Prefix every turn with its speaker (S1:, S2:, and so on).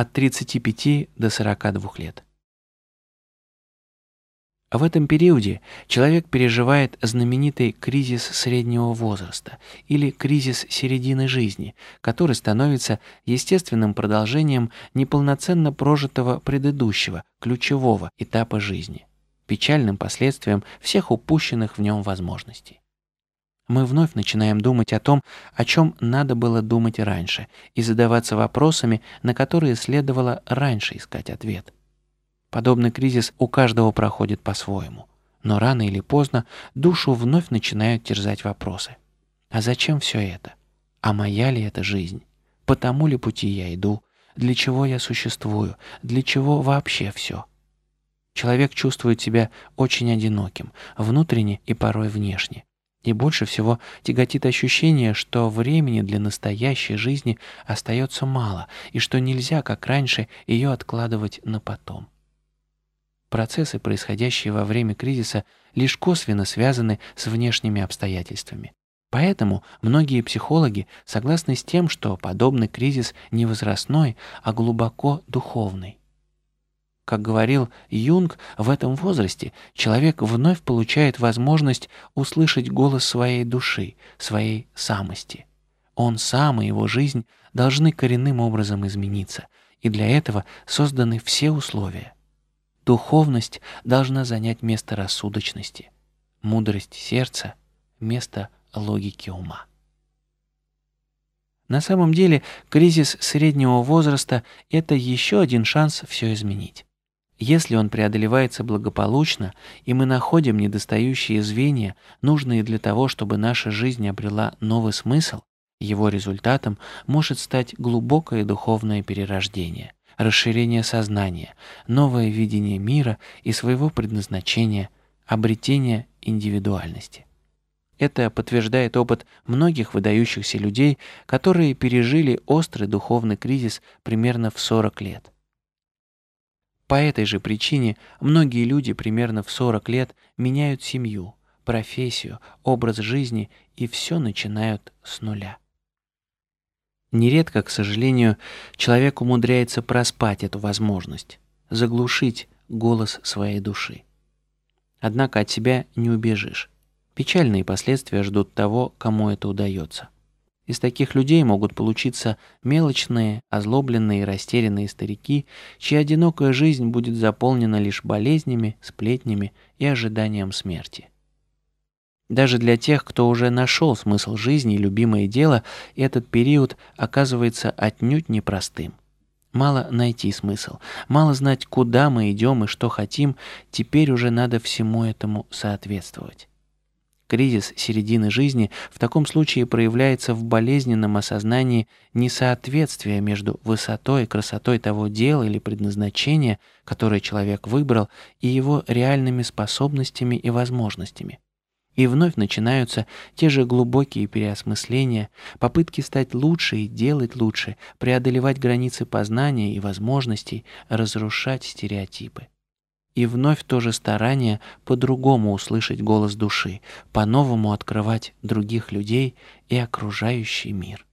S1: от 35 до 42 лет. В этом периоде человек переживает знаменитый кризис среднего возраста или кризис середины жизни, который становится естественным продолжением неполноценно прожитого предыдущего, ключевого этапа жизни, печальным последствием всех упущенных в нем возможностей. Мы вновь начинаем думать о том, о чем надо было думать раньше, и задаваться вопросами, на которые следовало раньше искать ответ – Подобный кризис у каждого проходит по-своему. Но рано или поздно душу вновь начинают терзать вопросы. А зачем все это? А моя ли это жизнь? По тому ли пути я иду? Для чего я существую? Для чего вообще все? Человек чувствует себя очень одиноким, внутренне и порой внешне. И больше всего тяготит ощущение, что времени для настоящей жизни остается мало, и что нельзя, как раньше, ее откладывать на потом. Процессы, происходящие во время кризиса, лишь косвенно связаны с внешними обстоятельствами. Поэтому многие психологи согласны с тем, что подобный кризис не возрастной, а глубоко духовный. Как говорил Юнг, в этом возрасте человек вновь получает возможность услышать голос своей души, своей самости. Он сам и его жизнь должны коренным образом измениться, и для этого созданы все условия. Духовность должна занять место рассудочности, мудрость сердца – место логики ума. На самом деле, кризис среднего возраста – это еще один шанс все изменить. Если он преодолевается благополучно, и мы находим недостающие звенья, нужные для того, чтобы наша жизнь обрела новый смысл, его результатом может стать глубокое духовное перерождение расширение сознания, новое видение мира и своего предназначения, обретение индивидуальности. Это подтверждает опыт многих выдающихся людей, которые пережили острый духовный кризис примерно в 40 лет. По этой же причине многие люди примерно в 40 лет меняют семью, профессию, образ жизни и все начинают с нуля. Нередко, к сожалению, человек умудряется проспать эту возможность, заглушить голос своей души. Однако от себя не убежишь. Печальные последствия ждут того, кому это удается. Из таких людей могут получиться мелочные, озлобленные и растерянные старики, чья одинокая жизнь будет заполнена лишь болезнями, сплетнями и ожиданием смерти. Даже для тех, кто уже нашел смысл жизни и любимое дело, этот период оказывается отнюдь непростым. Мало найти смысл, мало знать, куда мы идем и что хотим, теперь уже надо всему этому соответствовать. Кризис середины жизни в таком случае проявляется в болезненном осознании несоответствия между высотой и красотой того дела или предназначения, которое человек выбрал, и его реальными способностями и возможностями. И вновь начинаются те же глубокие переосмысления, попытки стать лучше и делать лучше, преодолевать границы познания и возможностей, разрушать стереотипы. И вновь то же старание по-другому услышать голос души, по-новому открывать других людей и окружающий мир.